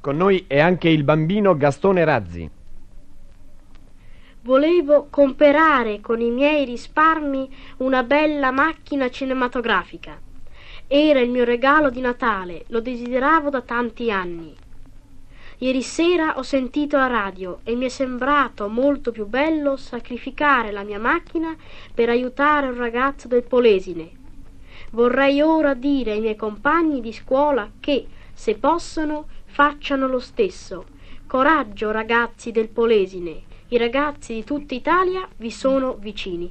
Con noi è anche il bambino Gastone Razzi. Volevo comprare con i miei risparmi una bella macchina cinematografica. Era il mio regalo di Natale, lo desideravo da tanti anni. Ieri sera ho sentito la radio e mi è sembrato molto più bello sacrificare la mia macchina per aiutare un ragazzo del Polesine. Vorrei ora dire ai miei compagni di scuola che, se possono, facciano lo stesso. Coraggio, ragazzi del Polesine. I ragazzi di tutta Italia vi sono vicini.